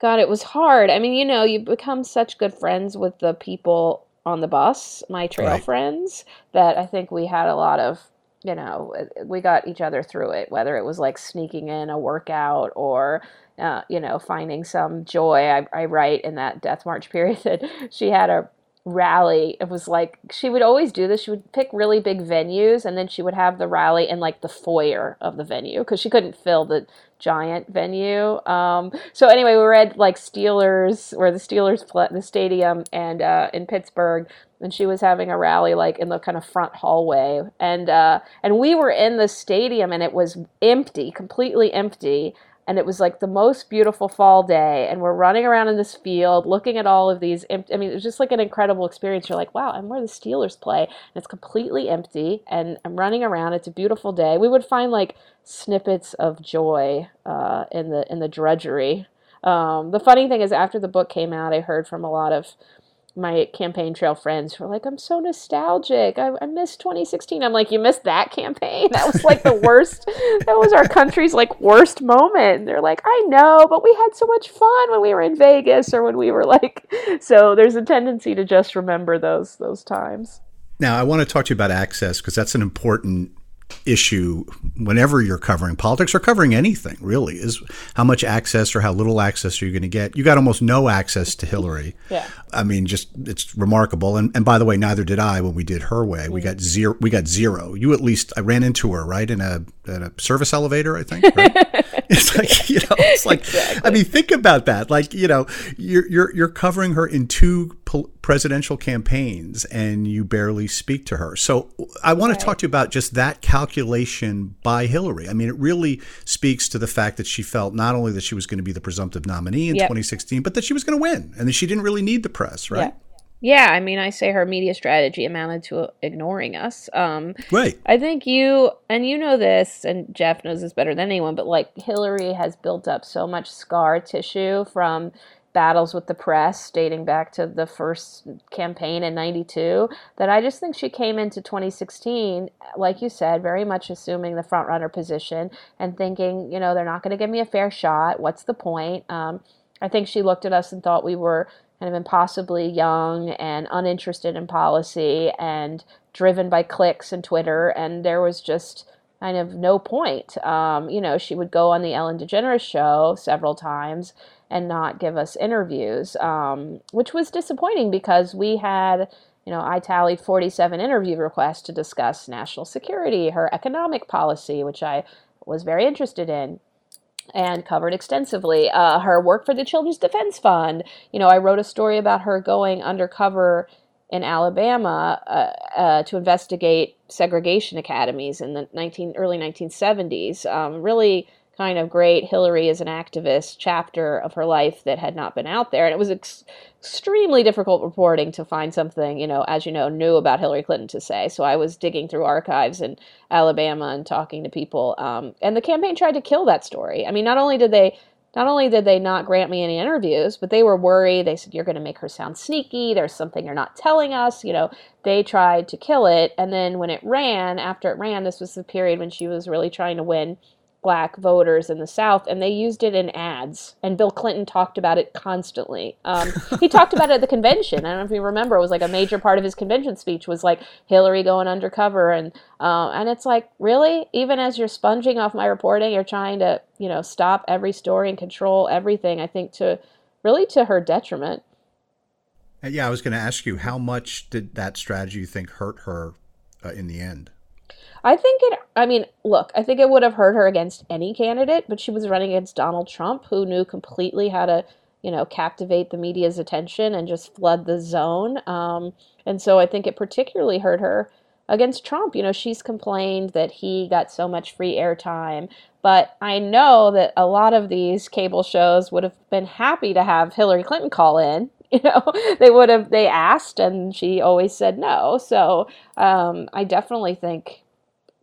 God, it was hard. I mean, you know, you become such good friends with the people on the bus, my trail right. friends, that I think we had a lot of, you know, we got each other through it. Whether it was like sneaking in a workout or uh, you know, finding some joy. I, I, write in that death march period that she had a rally. It was like she would always do this. She would pick really big venues and then she would have the rally in like the foyer of the venue because she couldn't fill the giant venue. Um, so anyway, we were at like Steelers where the Steelers play the stadium and uh, in Pittsburgh and she was having a rally like in the kind of front hallway and uh, and we were in the stadium and it was empty, completely empty and it was like the most beautiful fall day and we're running around in this field looking at all of these i mean it was just like an incredible experience. You're like wow i'm where the steelers play and it's completely empty and i'm running around. It's a beautiful day. We would find like snippets of joy uh, in the in the drudgery. Um, the funny thing is after the book came out i heard from a lot of my campaign trail friends were like, I'm so nostalgic. I, I miss 2016. I'm like, you missed that campaign? That was like the worst. that was our country's like worst moment. And they're like, I know, but we had so much fun when we were in Vegas or when we were like, so there's a tendency to just remember those, those times. Now, I want to talk to you about access because that's an important issue whenever you're covering politics or covering anything really is how much access or how little access are you going to get you got almost no access to hillary yeah i mean just it's remarkable and, and by the way neither did i when we did her way we mm. got zero we got zero you at least i ran into her right in a, in a service elevator i think right? it's like you know it's like exactly. i mean think about that like you know you're you're, you're covering her in two presidential campaigns and you barely speak to her. So I want right. to talk to you about just that calculation by Hillary. I mean, it really speaks to the fact that she felt not only that she was going to be the presumptive nominee in yep. 2016, but that she was going to win and that she didn't really need the press, right? Yeah, I mean, I say her media strategy amounted to ignoring us. Um, right. I think you, and you know this, and Jeff knows this better than anyone, but like Hillary has built up so much scar tissue from battles with the press dating back to the first campaign in 92 that I just think she came into 2016 like you said very much assuming the front runner position and thinking you know they're not going to give me a fair shot. What's the point? Um, I think she looked at us and thought we were kind of impossibly young and uninterested in policy and driven by clicks and Twitter and there was just kind of no point. Um, you know, she would go on the Ellen DeGeneres show several times and not give us interviews, um, which was disappointing because we had, you know, I tallied 47 interview requests to discuss national security, her economic policy, which I was very interested in and covered extensively. Uh, her work for the Children's Defense Fund. You know, I wrote a story about her going undercover in Alabama uh, uh, to investigate segregation academies in the 19, early 1970s. Um, really kind of great Hillary as an activist chapter of her life that had not been out there. And it was ex- extremely difficult reporting to find something, you know, as you know, new about Hillary Clinton to say. So I was digging through archives in Alabama and talking to people. Um, and the campaign tried to kill that story. I mean, not only did they not only did they not grant me any interviews, but they were worried. They said, You're going to make her sound sneaky. There's something you're not telling us. You know, they tried to kill it. And then when it ran, after it ran, this was the period when she was really trying to win black voters in the South, and they used it in ads. And Bill Clinton talked about it constantly. Um, he talked about it at the convention. I don't know if you remember. It was like a major part of his convention speech was like Hillary going undercover, and uh, and it's like really, even as you're sponging off my reporting, you're trying to you know stop every story and control everything. I think to really to her detriment. Uh, yeah, I was going to ask you how much did that strategy you think hurt her uh, in the end? I think it, I mean, look, I think it would have hurt her against any candidate, but she was running against Donald Trump, who knew completely how to, you know, captivate the media's attention and just flood the zone. Um, and so I think it particularly hurt her against Trump. You know, she's complained that he got so much free airtime, but I know that a lot of these cable shows would have been happy to have Hillary Clinton call in. You know, they would have, they asked and she always said no. So um, I definitely think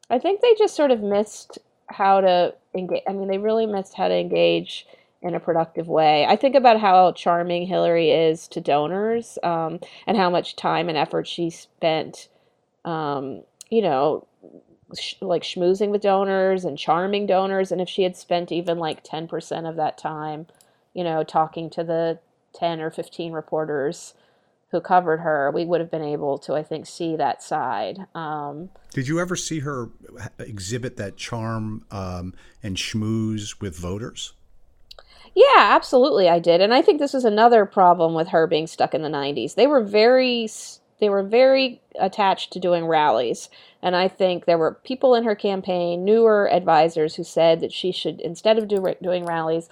I think they just sort of missed how to engage. I mean, they really missed how to engage in a productive way. I think about how charming Hillary is to donors um, and how much time and effort she spent, um, you know, sh- like schmoozing with donors and charming donors. And if she had spent even like 10% of that time, you know, talking to the 10 or 15 reporters who covered her, we would have been able to, I think, see that side. Um, Did you ever see her exhibit that charm um, and schmooze with voters? Yeah, absolutely, I did, and I think this is another problem with her being stuck in the '90s. They were very, they were very attached to doing rallies, and I think there were people in her campaign, newer advisors, who said that she should, instead of do, doing rallies,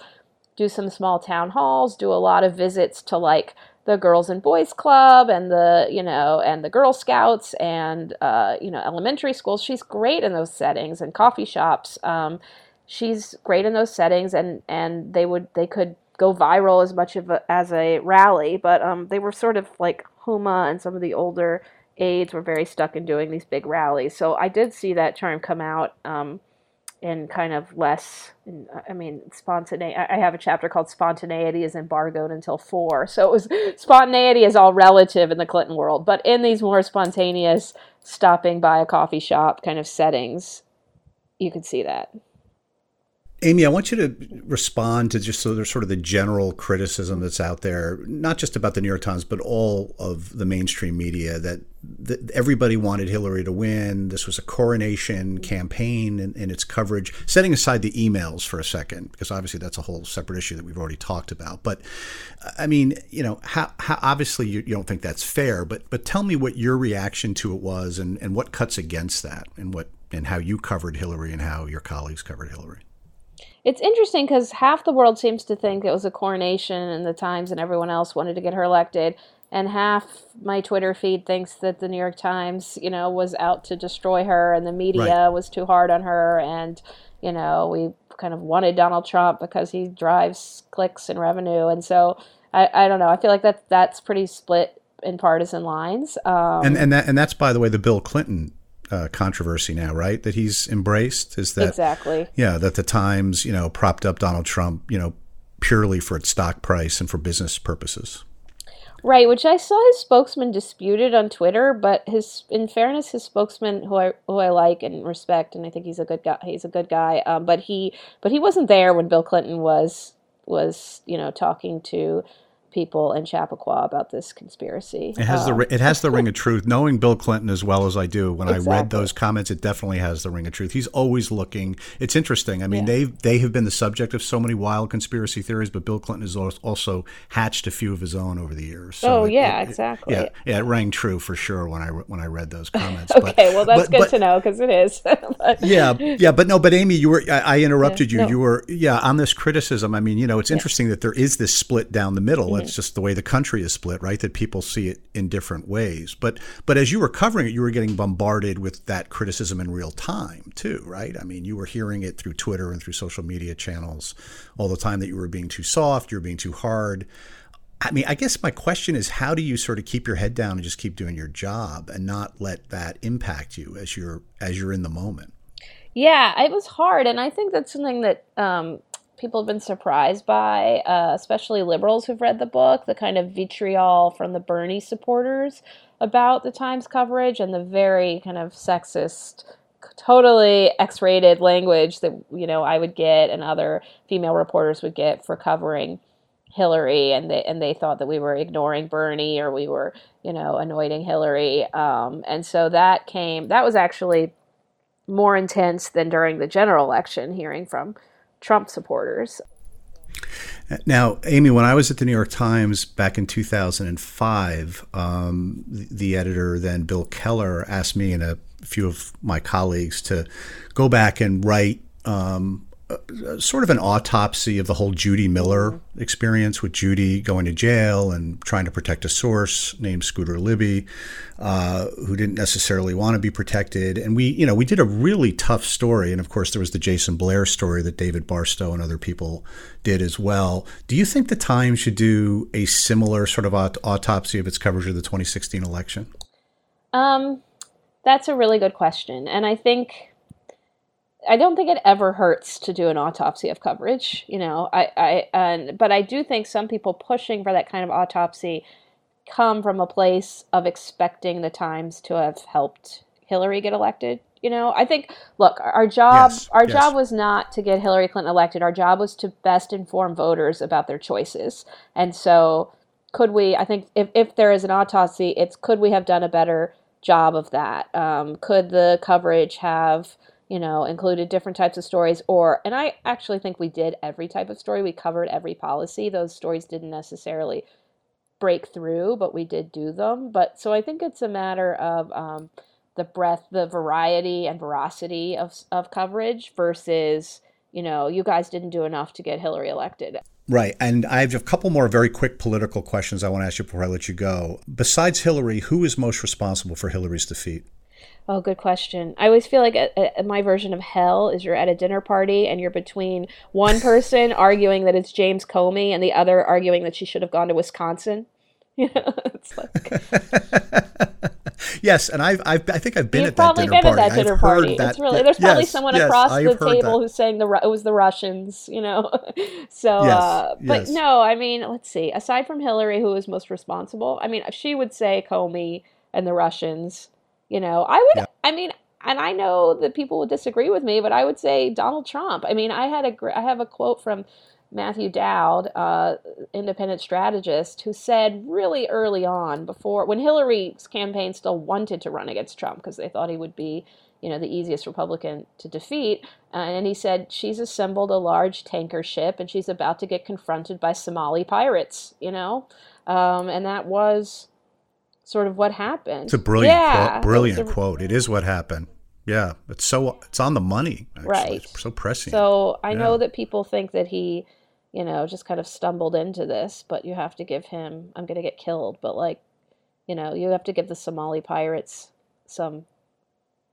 do some small town halls, do a lot of visits to like the Girls and Boys Club and the you know and the Girl Scouts and uh, you know elementary schools. She's great in those settings and coffee shops. Um, she's great in those settings, and and they would they could go viral as much of a, as a rally, but um, they were sort of like Huma and some of the older aides were very stuck in doing these big rallies. So I did see that term come out. Um, and kind of less uh, i mean spontaneity i have a chapter called spontaneity is embargoed until four. So it was spontaneity is all relative in the clinton world but in these more spontaneous stopping by a coffee shop kind of settings you could see that Amy, I want you to respond to just sort of the general criticism that's out there, not just about the New York Times, but all of the mainstream media that, everybody wanted Hillary to win. This was a coronation campaign and, and, its coverage, setting aside the emails for a second, because obviously that's a whole separate issue that we've already talked about. But I mean, you know, how, how obviously you, you don't think that's fair, but but tell me what your reaction to it was and, and what cuts against that and what and how you covered Hillary and how your colleagues covered Hillary. It's interesting because half the world seems to think it was a coronation and the Times and everyone else wanted to get her elected. And half my Twitter feed thinks that the New York Times, you know, was out to destroy her and the media right. was too hard on her. And, you know, we kind of wanted Donald Trump because he drives clicks and revenue. And so I, I don't know. I feel like that that's pretty split in partisan lines. Um, and and that and that's by the way the Bill Clinton uh, controversy now, right? That he's embraced is that exactly yeah that the Times you know propped up Donald Trump you know purely for its stock price and for business purposes. Right, which I saw his spokesman disputed on Twitter, but his, in fairness, his spokesman, who I who I like and respect, and I think he's a good guy. He's a good guy. Um, but he but he wasn't there when Bill Clinton was was you know talking to people in Chappaqua about this conspiracy. It has um, the it has the ring of truth. Knowing Bill Clinton as well as I do, when exactly. I read those comments, it definitely has the ring of truth. He's always looking. It's interesting. I mean, yeah. they they have been the subject of so many wild conspiracy theories, but Bill Clinton has also hatched a few of his own over the years. So oh it, yeah, it, exactly. yeah, yeah, it rang true for sure when I when I read those comments. okay, but, well that's but, good but, to know because it is. yeah, yeah, but no, but Amy, you were I, I interrupted yeah, you. No. You were yeah on this criticism. I mean, you know, it's interesting that there is this split down the middle. Mm-hmm. It's just the way the country country is split, right? That people see it in different ways. But but as you were covering it, you were getting bombarded with that criticism in real time too, right? I mean, you were hearing it through Twitter and through social media channels all the time that you were being too soft, you were being too hard. I mean, I guess my question is how do you sort of keep your head down and just keep doing your job and not let that impact you as you're as you're in the moment? Yeah, it was hard, and I think that's something that um, people have been surprised by, uh, especially liberals who've read the book, the kind of vitriol from the Bernie supporters about the Times coverage and the very kind of sexist, totally X-rated language that you know I would get and other female reporters would get for covering Hillary, and they and they thought that we were ignoring Bernie or we were you know anointing Hillary, um, and so that came. That was actually more intense than during the general election, hearing from Trump supporters. Now, Amy, when I was at the New York Times back in 2005, um, the, editor then, Bill Keller, asked me and a few of my colleagues to go back and write um, sort of an autopsy of the whole Judy Miller experience with Judy going to jail and trying to protect a source named Scooter Libby, uh, who didn't necessarily want to be protected. And we, you know, we did a really tough story. And of course, there was the Jason Blair story that David Barstow and other people did as well. Do you think the Times should do a similar sort of aut- autopsy of its coverage of the 2016 election? Um, that's a really good question. And I think I don't think it ever hurts to do an autopsy of coverage, you know. I, I and but I do think some people pushing for that kind of autopsy come from a place of expecting the Times to have helped Hillary get elected. You know, I think look, our job yes, our yes. job was not to get Hillary Clinton elected. Our job was to best inform voters about their choices. And so could we I think if, if there is an autopsy, it's could we have done a better job of that? Um, could the coverage have you know, included different types of stories or and I actually think we did every type of story. We covered every policy. Those stories didn't necessarily break through, but we did do them. But so I think it's a matter of um, the breadth, the variety and veracity of of coverage versus, you know, you guys didn't do enough to get Hillary elected. Right. And I have a couple more very quick political questions I want to ask you before I let you go. Besides Hillary, who is most responsible for Hillary's defeat? Oh, good question. I always feel like a, a, my version of hell is you're at a dinner party and you're between one person arguing that it's James Comey and the other arguing that she should have gone to Wisconsin. You know, it's like. yes, and I've, I've I think I've been You've at that probably been party. at that dinner I've party. That, it's really there's probably yes, someone yes, across I've the table that. who's saying the it was the Russians. You know, so yes, uh, but no, I mean, let's see. Aside from Hillary, who is most responsible? I mean, she would say Comey and the Russians. You know, I would. Yeah. I mean, and I know that people would disagree with me, but I would say Donald Trump. I mean, I had a I have a quote from Matthew Dowd, uh, independent strategist, who said really early on, before when Hillary's campaign still wanted to run against Trump because they thought he would be, you know, the easiest Republican to defeat, uh, and he said she's assembled a large tanker ship and she's about to get confronted by Somali pirates, you know, um, and that was sort of what happened. It's a brilliant yeah, quote. Brilliant a, quote. It is what happened. Yeah, it's so it's on the money. Actually. Right. It's so pressing. So I yeah. know that people think that he, you know, just kind of stumbled into this, but you have to give him. I'm going to get killed, but like, you know, you have to give the Somali pirates some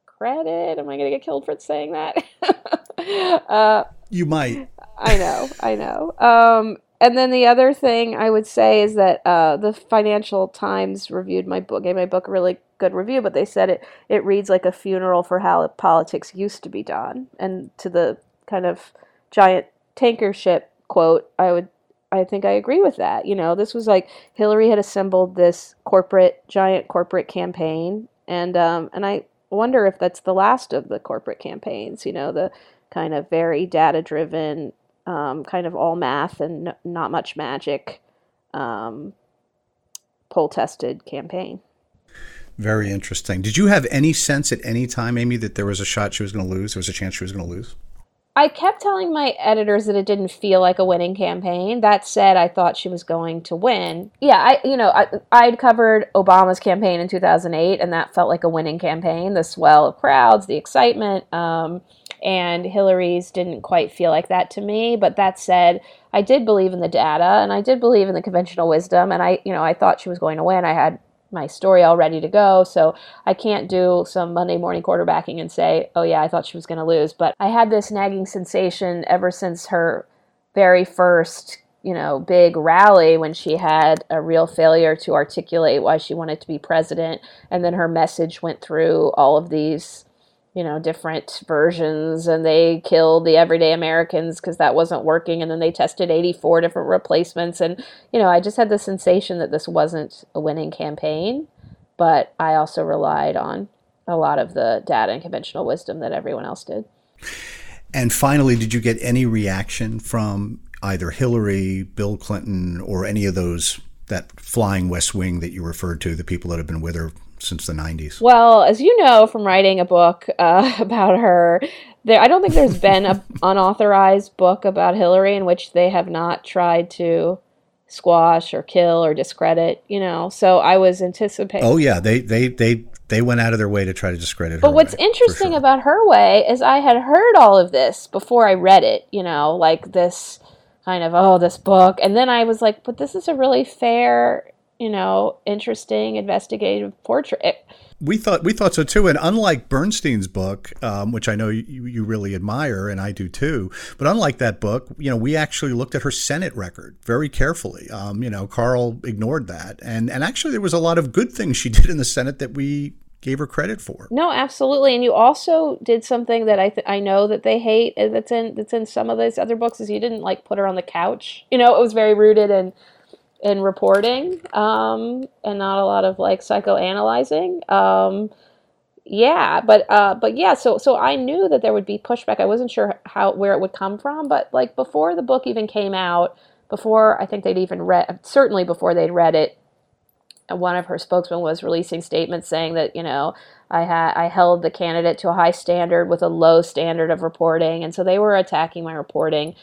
credit. Am I going to get killed for saying that? uh, you might. I know. I know. Um, and then the other thing I would say is that uh, the Financial Times reviewed my book, gave my book a really good review, but they said it it reads like a funeral for how politics used to be done. And to the kind of giant tanker ship quote, I would I think I agree with that. You know, this was like Hillary had assembled this corporate giant corporate campaign, and um, and I wonder if that's the last of the corporate campaigns. You know, the kind of very data driven, um, kind of all math and n- not much magic, um, poll tested campaign. Very interesting. Did you have any sense at any time, Amy, that there was a shot she was going to lose? There was a chance she was going to lose? I kept telling my editors that it didn't feel like a winning campaign. That said, I thought she was going to win. Yeah, I you know I I'd covered Obama's campaign in 2008, and that felt like a winning campaign. The swell of crowds, the excitement, um, and Hillary's didn't quite feel like that to me. But that said, I did believe in the data, and I did believe in the conventional wisdom, and I you know I thought she was going to win. I had my story all ready to go. So I can't do some Monday morning quarterbacking and say, oh, yeah, I thought she was going to lose. But I had this nagging sensation ever since her very first, you know, big rally when she had a real failure to articulate why she wanted to be president. And then her message went through all of these you know, different versions and they killed the everyday Americans because that wasn't working. And then they tested 84 different replacements. And, you know, I just had the sensation that this wasn't a winning campaign. But I also relied on a lot of the data and conventional wisdom that everyone else did. And finally, did you get any reaction from either Hillary, Bill Clinton, or any of those, that flying West Wing that you referred to, the people that have been with her since the 90s? Well, as you know from writing a book uh, about her, there I don't think there's been an unauthorized book about Hillary in which they have not tried to squash or kill or discredit, you know. So I was anticipating Oh yeah, they they they they went out of their way to try to discredit her. But what's way, interesting sure. about her way is I had heard all of this before I read it, you know, like this kind of oh this book and then I was like, but this is a really fair you know, interesting investigative portrait. We thought we thought so too, and unlike Bernstein's book, um, which I know you, you really admire, and I do too, but unlike that book, you know, we actually looked at her Senate record very carefully. Um, you know, Carl ignored that, and and actually there was a lot of good things she did in the Senate that we gave her credit for. No, absolutely. And you also did something that I th- I know that they hate uh, that's in that's in some of those other books is you didn't like put her on the couch. You know, it was very rooted in in reporting um, and not a lot of like psychoanalyzing. Um, yeah, but uh, but yeah, so so I knew that there would be pushback. I wasn't sure how where it would come from, but like before the book even came out, before I think they'd even read, certainly before they'd read it, one of her spokesmen was releasing statements saying that you know I had I held the candidate to a high standard with a low standard of reporting, and so they were attacking my reporting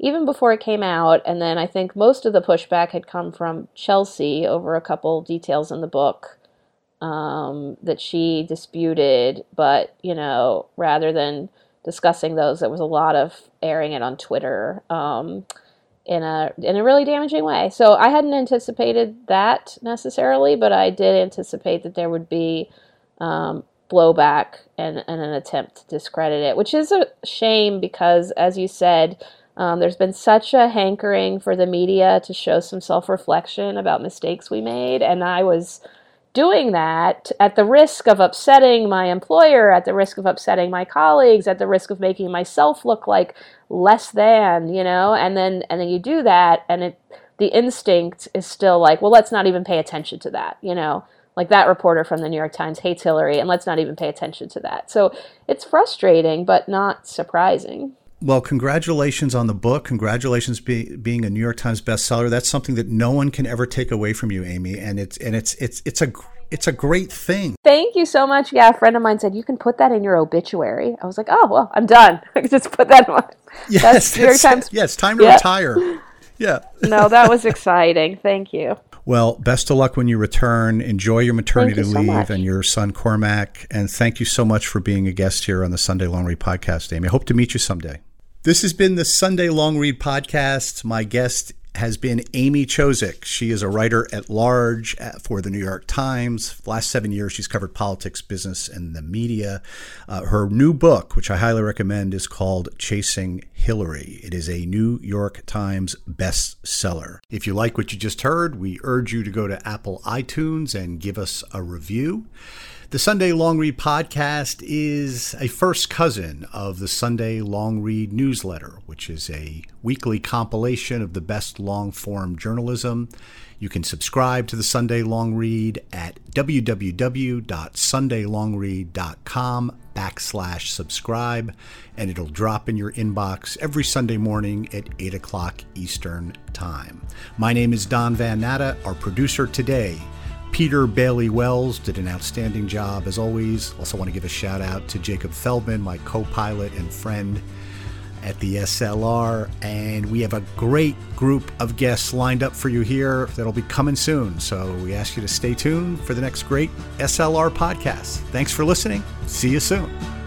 even before it came out. And then I think most of the pushback had come from Chelsea over a couple details in the book um, that she disputed. But, you know, rather than discussing those, there was a lot of airing it on Twitter. Um, in a in a really damaging way. So I hadn't anticipated that necessarily, but I did anticipate that there would be um, blowback and, and an attempt to discredit it, which is a shame because, as you said, um, there's been such a hankering for the media to show some self reflection about mistakes we made, and I was doing that at the risk of upsetting my employer, at the risk of upsetting my colleagues, at the risk of making myself look like less than, you know, and then and then you do that and it the instinct is still like, well, let's not even pay attention to that, you know. Like that reporter from the New York Times hates Hillary, and let's not even pay attention to that. So it's frustrating, but not surprising. Well, congratulations on the book. Congratulations be, being a New York Times bestseller. That's something that no one can ever take away from you, Amy. And it's and it's it's it's a it's a great thing. Thank you so much. Yeah, a friend of mine said you can put that in your obituary. I was like, oh well, I'm done. I can just put that in. My, yes, that's New York Times. Yes, time to yeah. retire. Yeah. no, that was exciting. Thank you. Well, best of luck when you return. Enjoy your maternity you leave and your son Cormac. And thank you so much for being a guest here on the Sunday Long Read podcast, Amy. I hope to meet you someday. This has been the Sunday Long Read Podcast. My guest has been Amy Chozick. She is a writer at large for the New York Times. Last seven years, she's covered politics, business, and the media. Uh, her new book, which I highly recommend, is called Chasing Hillary. It is a New York Times bestseller. If you like what you just heard, we urge you to go to Apple iTunes and give us a review. The Sunday Long Read podcast is a first cousin of the Sunday Long Read newsletter, which is a weekly compilation of the best long form journalism. You can subscribe to the Sunday Long Read at www.sundaylongread.com backslash subscribe, and it'll drop in your inbox every Sunday morning at 8 o'clock Eastern Time. My name is Don Van Natta. Our producer today, Peter Bailey Wells, did an outstanding job as always. Also, want to give a shout out to Jacob Feldman, my co pilot and friend at the SLR. And we have a great group of guests lined up for you here that'll be coming soon. So we ask you to stay tuned for the next great SLR podcast. Thanks for listening. See you soon.